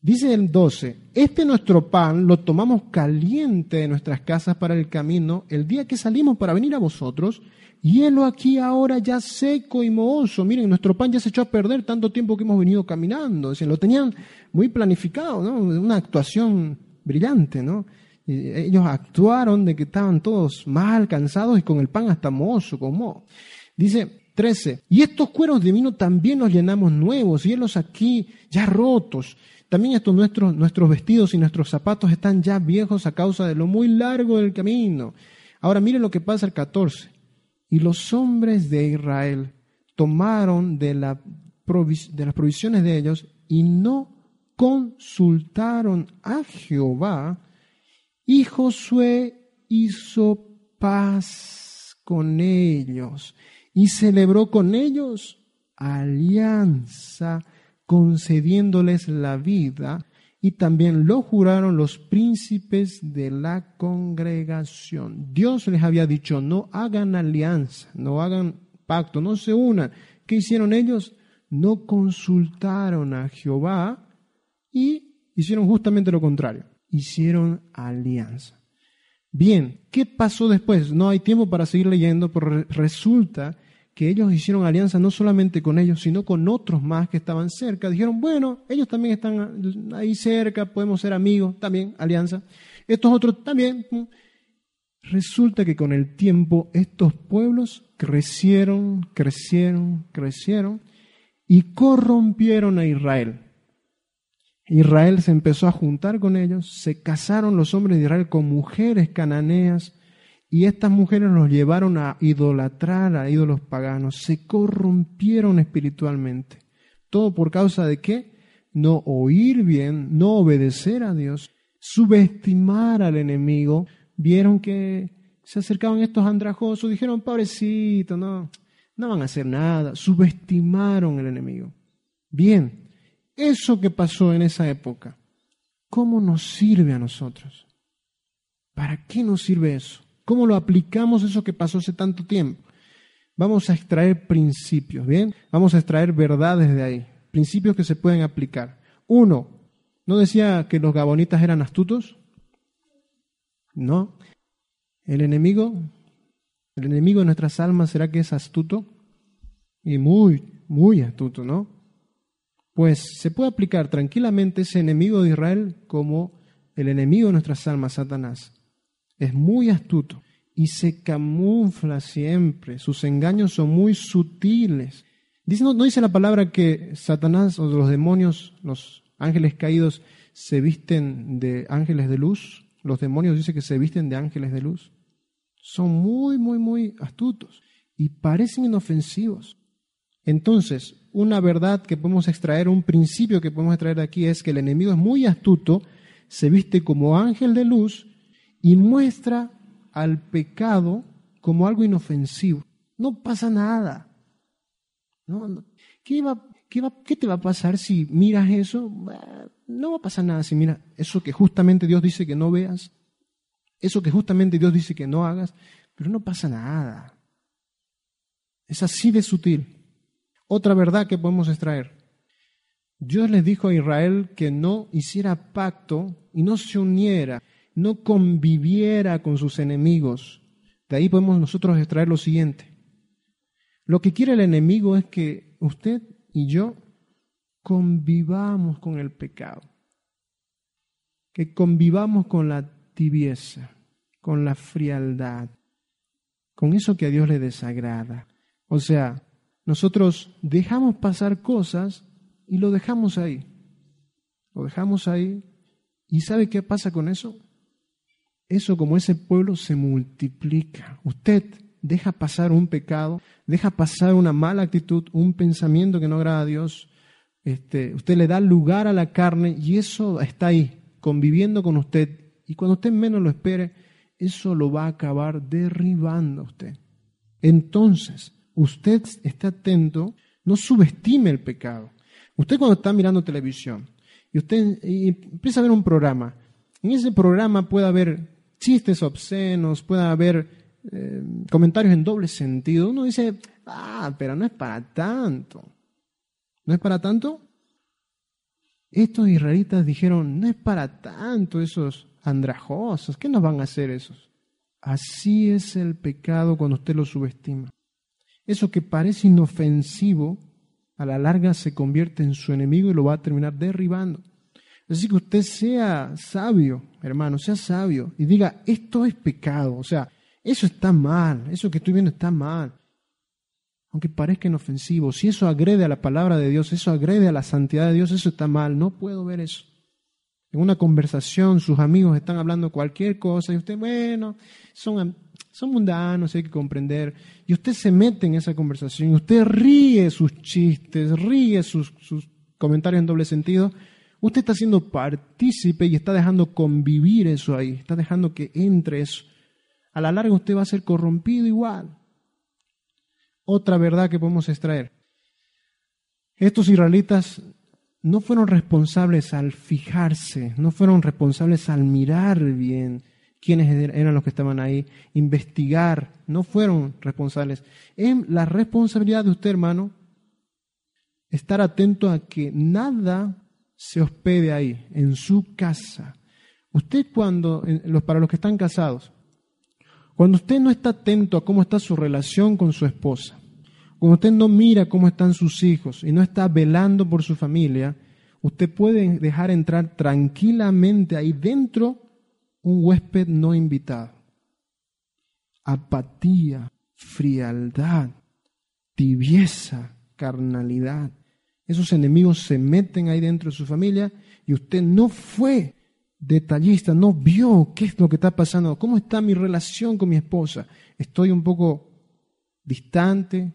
dice el 12, este nuestro pan lo tomamos caliente de nuestras casas para el camino el día que salimos para venir a vosotros Hielo aquí ahora ya seco y mohoso. Miren, nuestro pan ya se echó a perder tanto tiempo que hemos venido caminando. lo tenían muy planificado, ¿no? Una actuación brillante, ¿no? ellos actuaron de que estaban todos mal, cansados y con el pan hasta mohoso, como. Dice 13, y estos cueros de vino también los llenamos nuevos, hielos aquí ya rotos. También estos nuestros, nuestros vestidos y nuestros zapatos están ya viejos a causa de lo muy largo del camino. Ahora miren lo que pasa el 14. Y los hombres de Israel tomaron de, la de las provisiones de ellos y no consultaron a Jehová. Y Josué hizo paz con ellos y celebró con ellos alianza, concediéndoles la vida y también lo juraron los príncipes de la congregación. Dios les había dicho, no hagan alianza, no hagan pacto, no se unan. ¿Qué hicieron ellos? No consultaron a Jehová y hicieron justamente lo contrario, hicieron alianza. Bien, ¿qué pasó después? No hay tiempo para seguir leyendo, pero resulta que ellos hicieron alianza no solamente con ellos, sino con otros más que estaban cerca. Dijeron, bueno, ellos también están ahí cerca, podemos ser amigos, también alianza. Estos otros también. Resulta que con el tiempo estos pueblos crecieron, crecieron, crecieron y corrompieron a Israel. Israel se empezó a juntar con ellos, se casaron los hombres de Israel con mujeres cananeas, y estas mujeres los llevaron a idolatrar a ídolos paganos, se corrompieron espiritualmente. ¿Todo por causa de qué? No oír bien, no obedecer a Dios, subestimar al enemigo. Vieron que se acercaban estos andrajosos, dijeron, pobrecito, no, no van a hacer nada. Subestimaron al enemigo. Bien, eso que pasó en esa época, ¿cómo nos sirve a nosotros? ¿Para qué nos sirve eso? ¿Cómo lo aplicamos eso que pasó hace tanto tiempo? Vamos a extraer principios, ¿bien? Vamos a extraer verdades de ahí, principios que se pueden aplicar. Uno, ¿no decía que los gabonitas eran astutos? No. El enemigo, el enemigo de nuestras almas, ¿será que es astuto? Y muy, muy astuto, ¿no? Pues se puede aplicar tranquilamente ese enemigo de Israel como el enemigo de nuestras almas, Satanás es muy astuto y se camufla siempre. Sus engaños son muy sutiles. Dice, no, dice la palabra que Satanás o los demonios, los ángeles caídos, se visten de ángeles de luz. Los demonios dice que se visten de ángeles de luz. Son muy, muy, muy astutos y parecen inofensivos. Entonces, una verdad que podemos extraer, un principio que podemos extraer aquí es que el enemigo es muy astuto, se viste como ángel de luz y muestra al pecado como algo inofensivo. No pasa nada. ¿Qué, qué, te va a pasar si miras eso? No va a pasar nada si miras eso que justamente Dios dice que no veas, eso que justamente Dios dice que no hagas, pero no pasa nada. Es así de sutil. Otra verdad que podemos extraer. Dios les dijo a Israel que no hiciera pacto y no se uniera, no conviviera con sus enemigos. De ahí podemos nosotros extraer lo siguiente. Lo que quiere el enemigo es que usted y yo convivamos con el pecado, que convivamos con la tibieza, con la frialdad, con eso que a Dios le desagrada. O sea, nosotros dejamos pasar cosas y lo dejamos ahí. Lo dejamos ahí. ¿Y sabe qué pasa con eso? Eso como ese pueblo se multiplica. Usted deja pasar un pecado, deja pasar una mala actitud, un pensamiento que no agrada a Dios. Este, usted le da lugar a la carne y eso está ahí, conviviendo con usted. Y cuando usted menos lo espere, eso lo va a acabar derribando a usted. Entonces, usted esté atento, no subestime el pecado. Usted cuando está mirando televisión y usted empieza a ver un programa, en ese programa puede haber chistes obscenos, puede haber eh, comentarios en doble sentido. Uno dice, ah, pero no es para tanto. ¿No es para tanto? Estos israelitas dijeron, no es para tanto esos andrajosos, ¿qué nos van a hacer esos? Así es el pecado cuando usted lo subestima. Eso que parece inofensivo, a la larga se convierte en su enemigo y lo va a terminar derribando. Así que usted sea sabio, hermano, sea sabio y diga, esto es pecado, o sea, eso está mal, eso que estoy viendo está mal. Aunque parezca inofensivo, si eso agrede a la palabra de Dios, eso agrede a la santidad de Dios, eso está mal, no puedo ver eso. En una conversación, sus amigos están hablando cualquier cosa y usted, bueno, son son mundanos, hay que comprender. Y usted se mete en esa conversación, y usted ríe sus chistes, ríe sus, sus comentarios en doble sentido. Usted está siendo partícipe y está dejando convivir eso ahí, está dejando que entre eso. A la larga usted va a ser corrompido igual. Otra verdad que podemos extraer. Estos israelitas no fueron responsables al fijarse, no fueron responsables al mirar bien, quiénes eran los que estaban ahí, investigar, no fueron responsables. Es la responsabilidad de usted, hermano, estar atento a que nada se hospede ahí, en su casa. Usted cuando, para los que están casados, cuando usted no está atento a cómo está su relación con su esposa, cuando usted no mira cómo están sus hijos y no está velando por su familia, usted puede dejar entrar tranquilamente ahí dentro un huésped no invitado. Apatía, frialdad, tibieza, carnalidad. Esos enemigos se meten ahí dentro de su familia y usted no fue detallista, no vio qué es lo que está pasando, cómo está mi relación con mi esposa. Estoy un poco distante,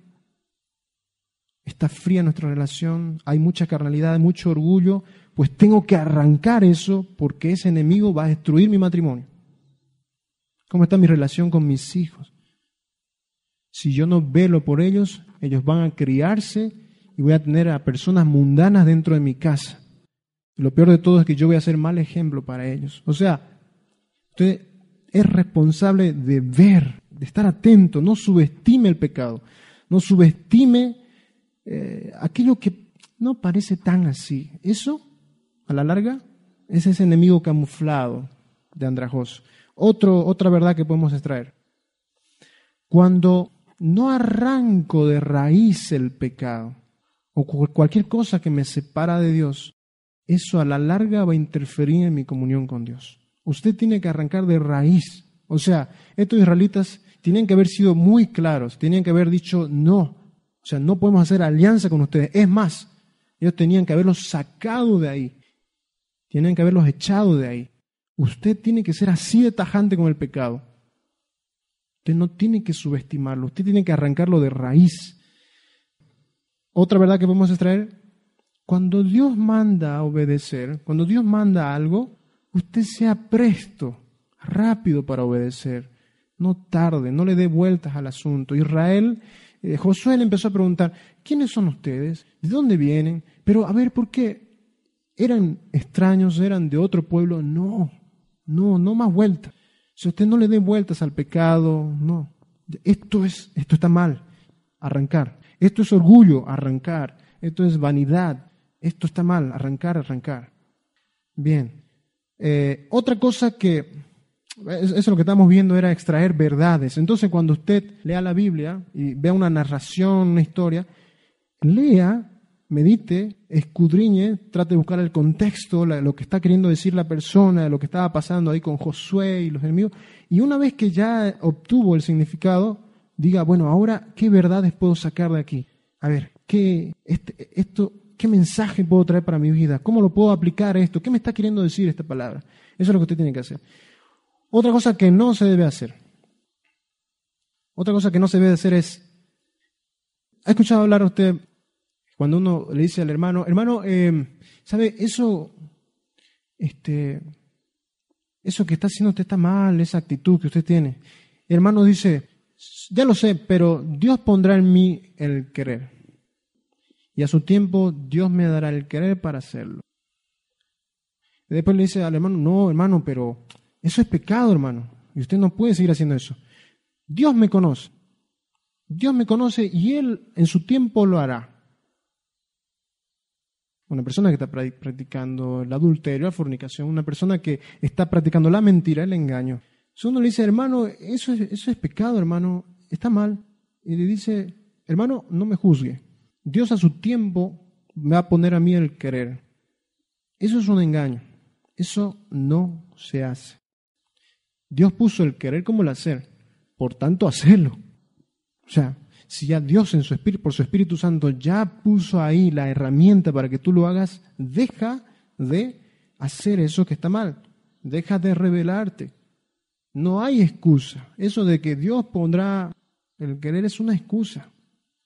está fría nuestra relación, hay mucha carnalidad, mucho orgullo, pues tengo que arrancar eso porque ese enemigo va a destruir mi matrimonio. ¿Cómo está mi relación con mis hijos? Si yo no velo por ellos, ellos van a criarse y voy a tener a personas mundanas dentro de mi casa. lo peor de todo es que yo voy a ser mal ejemplo para ellos. O sea, usted es responsable de ver, de estar atento, no subestime el pecado, no subestime eh, aquello que no parece tan así. Eso a la larga, es ese enemigo camuflado de andrajoso. Otro, otra verdad que podemos extraer. Cuando no arranco de raíz el pecado o cualquier cosa que me separa de Dios, eso a la larga va a interferir en mi comunión con Dios. Usted tiene que arrancar de raíz. O sea, estos israelitas tienen que haber sido muy claros, tenían que haber dicho no. O sea, no podemos hacer alianza con ustedes. Es más, ellos tenían que haberlos sacado de ahí. Tienen que haberlos echado de ahí. Usted tiene que ser así de tajante con el pecado. Usted no tiene que subestimarlo, usted tiene que arrancarlo de raíz. Otra verdad que podemos extraer, cuando Dios manda a obedecer, cuando Dios manda algo, usted sea presto, rápido para obedecer. No tarde, no le dé vueltas al asunto. Israel, eh, Josué le empezó a preguntar, ¿quiénes son ustedes? ¿De dónde vienen? Pero a ver, ¿por qué? eran extraños, eran de otro pueblo. No, no, no más vueltas. Si usted no le dé vueltas al pecado, no. Esto, es, esto está mal, arrancar. Esto es orgullo, arrancar. Esto es vanidad, esto está mal, arrancar, arrancar. Bien. Eh, otra cosa que, eso es lo que estamos viendo, era extraer verdades. Entonces, cuando usted lea la Biblia y vea una narración, una historia, lea, medite, escudriñe, trate de buscar el contexto, lo que está queriendo decir la persona, lo que estaba pasando ahí con Josué y los enemigos. Y una vez que ya obtuvo el significado, diga, bueno, ahora, ¿qué verdades puedo sacar de aquí? A ver, ¿qué, este, esto, ¿qué mensaje puedo traer para mi vida? ¿Cómo lo puedo aplicar a esto? ¿Qué me está queriendo decir esta palabra? Eso es lo que usted tiene que hacer. Otra cosa que no se debe hacer. Otra cosa que no se debe hacer es, ¿ha escuchado hablar usted cuando uno le dice al hermano, hermano, eh, ¿sabe? Eso, este, eso que está haciendo usted está mal, esa actitud que usted tiene. El hermano dice, ya lo sé, pero Dios pondrá en mí el querer. Y a su tiempo Dios me dará el querer para hacerlo. Y después le dice al hermano, no, hermano, pero eso es pecado, hermano. Y usted no puede seguir haciendo eso. Dios me conoce. Dios me conoce y Él en su tiempo lo hará. Una persona que está practicando el adulterio, la fornicación, una persona que está practicando la mentira, el engaño, si uno le dice, hermano, eso es, eso es pecado, hermano, está mal. Y le dice, hermano, no me juzgue. Dios a su tiempo me va a poner a mí el querer. Eso es un engaño. Eso no se hace. Dios puso el querer como el hacer. Por tanto, hacerlo. O sea, si ya Dios en su espíritu, por su Espíritu Santo ya puso ahí la herramienta para que tú lo hagas, deja de hacer eso que está mal. Deja de rebelarte. No hay excusa. Eso de que Dios pondrá el querer es una excusa.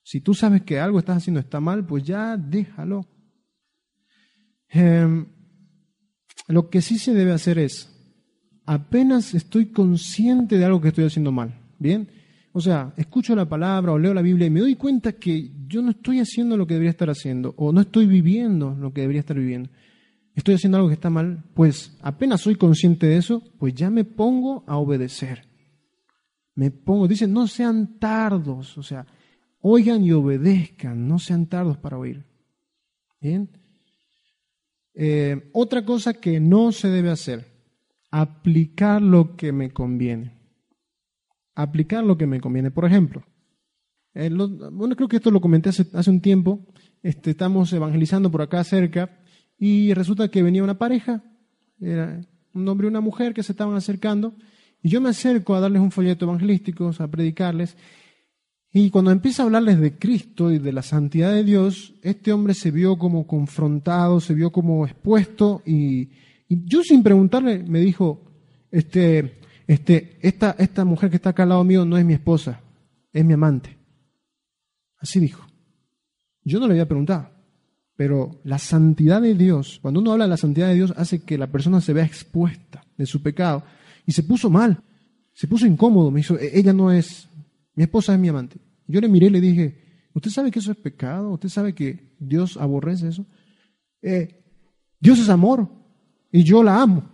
Si tú sabes que algo estás haciendo está mal, pues ya déjalo. Em, lo que sí se debe hacer es, apenas estoy consciente de algo que estoy haciendo mal, ¿bien? O sea, escucho la palabra o leo la Biblia y me doy cuenta que yo no estoy haciendo lo que debería estar haciendo o no estoy viviendo lo que debería estar viviendo estoy haciendo algo que está mal, pues apenas soy consciente de eso, pues ya me pongo a obedecer. Me pongo, dice, no sean tardos, o sea, oigan y obedezcan, no sean tardos para oír. Bien. Eh, otra cosa que no se debe hacer, aplicar lo que me conviene. Aplicar lo que me conviene. Por ejemplo, eh, bueno, creo que esto lo comenté hace, hace un tiempo. Este, estamos evangelizando por acá cerca y resulta que venía una pareja, era un hombre y una mujer que se estaban acercando, y yo me acerco a darles un folleto evangelístico, a predicarles, y cuando empieza a hablarles de Cristo y de la santidad de Dios, este hombre se vio como confrontado, se vio como expuesto, y, yo sin preguntarle me dijo, este, este, esta, esta mujer que está acá al lado mío no es mi esposa, es mi amante. Así dijo. Yo no le había preguntado. Pero la santidad de Dios, cuando uno habla de la santidad de Dios, hace que la persona se vea expuesta de su pecado. Y se puso mal, se puso incómodo. Me dijo, e-, ella no es, mi esposa es mi amante. Yo le miré y le dije, ¿usted sabe que eso es pecado? ¿Usted sabe que Dios aborrece eso? Eh, Dios es amor y yo la amo.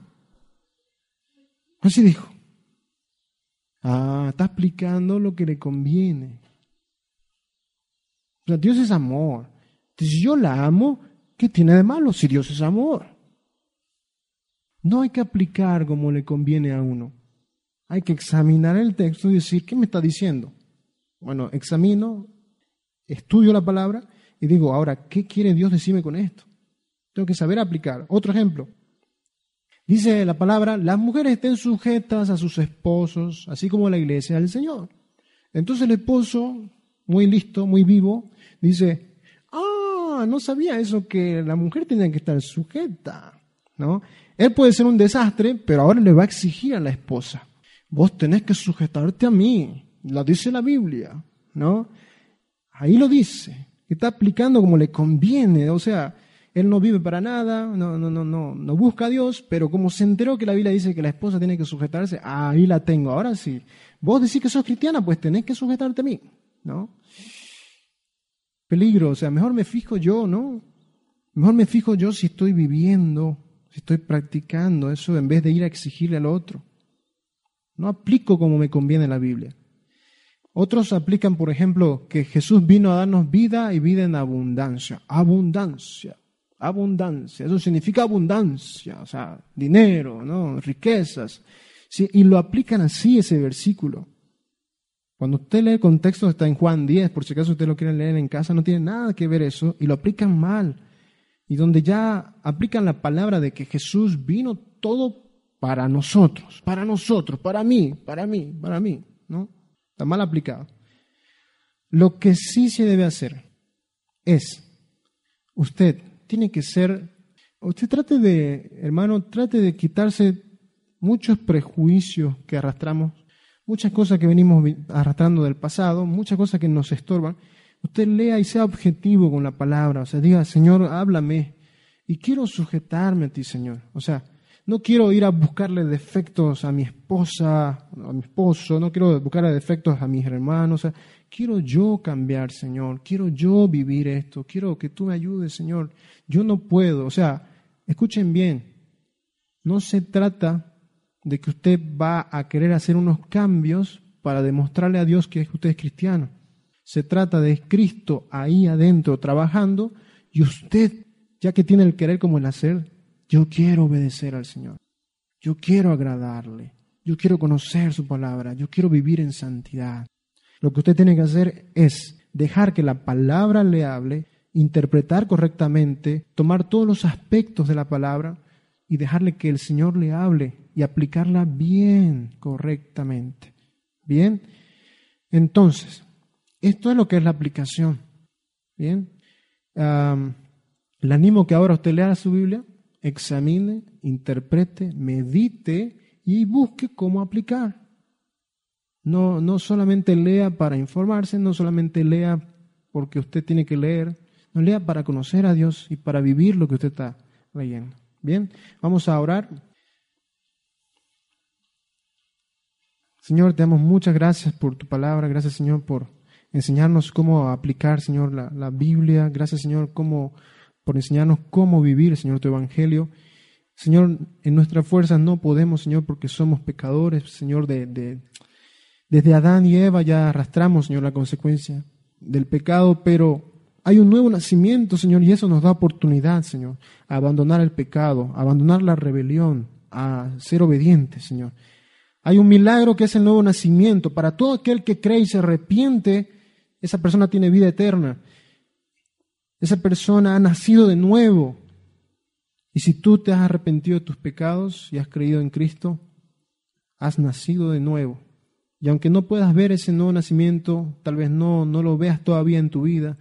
Así dijo. Ah, está explicando lo que le conviene. O sea, Dios es amor. Si yo la amo, ¿qué tiene de malo si Dios es amor? No hay que aplicar como le conviene a uno. Hay que examinar el texto y decir, ¿qué me está diciendo? Bueno, examino, estudio la palabra y digo, ahora, ¿qué quiere Dios decirme con esto? Tengo que saber aplicar. Otro ejemplo. Dice la palabra, las mujeres estén sujetas a sus esposos, así como la iglesia del Señor. Entonces el esposo, muy listo, muy vivo, dice, no sabía eso, que la mujer tenía que estar sujeta, ¿no? Él puede ser un desastre, pero ahora le va a exigir a la esposa, vos tenés que sujetarte a mí, lo dice la Biblia, ¿no? Ahí lo dice, está aplicando como le conviene, o sea, él no vive para nada, no, no, no, no, no busca a Dios, pero como se enteró que la Biblia dice que la esposa tiene que sujetarse, ahí la tengo. Ahora sí, vos decís que sos cristiana, pues tenés que sujetarte a mí, ¿no? Peligro. O sea, mejor me fijo yo, ¿no? Mejor me fijo yo si estoy viviendo, si estoy practicando eso en vez de ir a exigirle al otro. No aplico como me conviene la Biblia. Otros aplican, por ejemplo, que Jesús vino a darnos vida y vida en abundancia. Abundancia. abundancia. Eso significa abundancia, o sea, dinero, ¿no? riquezas. Y lo aplican así ese versículo. Cuando usted lee el contexto, está en Juan 10, por si acaso usted lo quiere leer en casa, no tiene nada que ver eso, y lo aplican mal. Y donde ya aplican la palabra de que Jesús vino todo para nosotros, para nosotros, para mí, para mí, para mí, ¿no? Está mal aplicado. Lo que sí se debe hacer es, usted tiene que ser, usted trate de, hermano, trate de quitarse muchos prejuicios que arrastramos, muchas cosas que venimos arrastrando del pasado, muchas cosas que nos estorban. Usted lea y sea objetivo con la palabra, o sea, diga, Señor, háblame, y quiero sujetarme a ti, Señor. O sea, no quiero ir a buscarle defectos a mi esposa, a mi esposo, no quiero buscarle defectos a mis hermanos. Quiero yo cambiar, Señor, quiero yo vivir esto, quiero que tú me ayudes, Señor. Yo no puedo, o sea, escuchen bien, no se trata de que usted va a querer hacer unos cambios para demostrarle a Dios que usted es cristiano. Se trata de Cristo ahí adentro trabajando y usted, ya que tiene el querer como el hacer, yo quiero obedecer al Señor. Yo quiero agradarle. Yo quiero conocer su palabra. Yo quiero vivir en santidad. Lo que usted tiene que hacer es dejar que la palabra le hable, interpretar correctamente, tomar todos los aspectos de la palabra y dejarle que el Señor le hable y aplicarla bien, correctamente. Bien, entonces, esto es lo que es la aplicación. Bien, le animo que ahora usted lea su Biblia, examine, interprete, medite y busque cómo aplicar. No, no solamente lea para informarse, no solamente lea porque usted tiene que leer, no lea para conocer a Dios y para vivir lo que usted está leyendo. Bien, vamos a orar. Señor, te damos muchas gracias por tu palabra, gracias Señor por enseñarnos cómo aplicar, Señor, la, la Biblia, gracias Señor cómo, por enseñarnos cómo vivir, Señor, tu Evangelio. Señor, en nuestras fuerzas no podemos, Señor, porque somos pecadores, Señor, de, de desde Adán y Eva ya arrastramos, Señor, la consecuencia del pecado, pero hay un nuevo nacimiento, Señor, y eso nos da oportunidad, Señor, a abandonar el pecado, a abandonar la rebelión, a ser obedientes, Señor. Hay un milagro que es el nuevo nacimiento. Para todo aquel que cree y se arrepiente, esa persona tiene vida eterna. Esa persona ha nacido de nuevo. Y si tú te has arrepentido de tus pecados y has creído en Cristo, has nacido de nuevo. Y aunque no puedas ver ese nuevo nacimiento, tal vez no, no lo veas todavía en tu vida,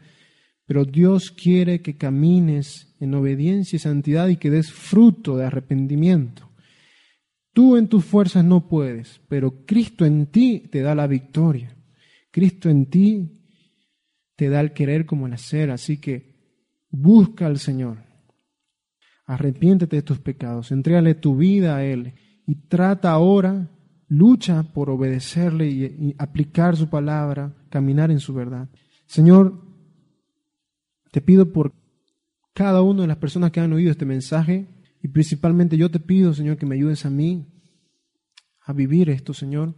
pero Dios quiere que camines en obediencia y santidad y que des fruto de arrepentimiento. Tú en tus fuerzas no puedes, pero Cristo en ti te da la victoria. Cristo en ti te da el querer como el hacer. Así que busca al Señor. Arrepiéntete de tus pecados, entrégale tu vida a Él y trata ahora lucha por obedecerle y, aplicar su palabra, caminar en su verdad. Señor, te pido por cada una de las personas que han oído este mensaje y principalmente yo te pido, Señor, que me ayudes a mí a vivir esto, Señor,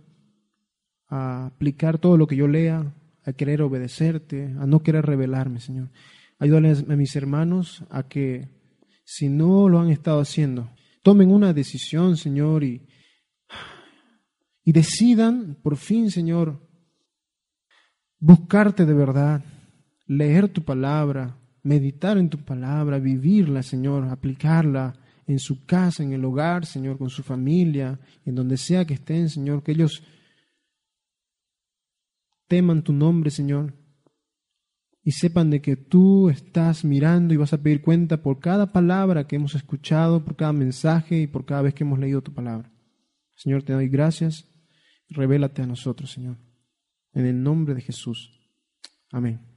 a aplicar todo lo que yo lea, a querer obedecerte, a no querer rebelarme, Señor. Ayúdale a mis hermanos a que, si no lo han estado haciendo, tomen una decisión, Señor, y, y decidan por fin, Señor, buscarte de verdad, leer tu palabra, meditar en tu palabra, vivirla, Señor, aplicarla en su casa, en el hogar, Señor, con su familia, en donde sea que estén, Señor, que ellos teman tu nombre, Señor, y sepan de que tú estás mirando y vas a pedir cuenta por cada palabra que hemos escuchado, por cada mensaje y por cada vez que hemos leído tu palabra. Señor, te doy gracias Revélate a nosotros, Señor. En el nombre de Jesús. Amén.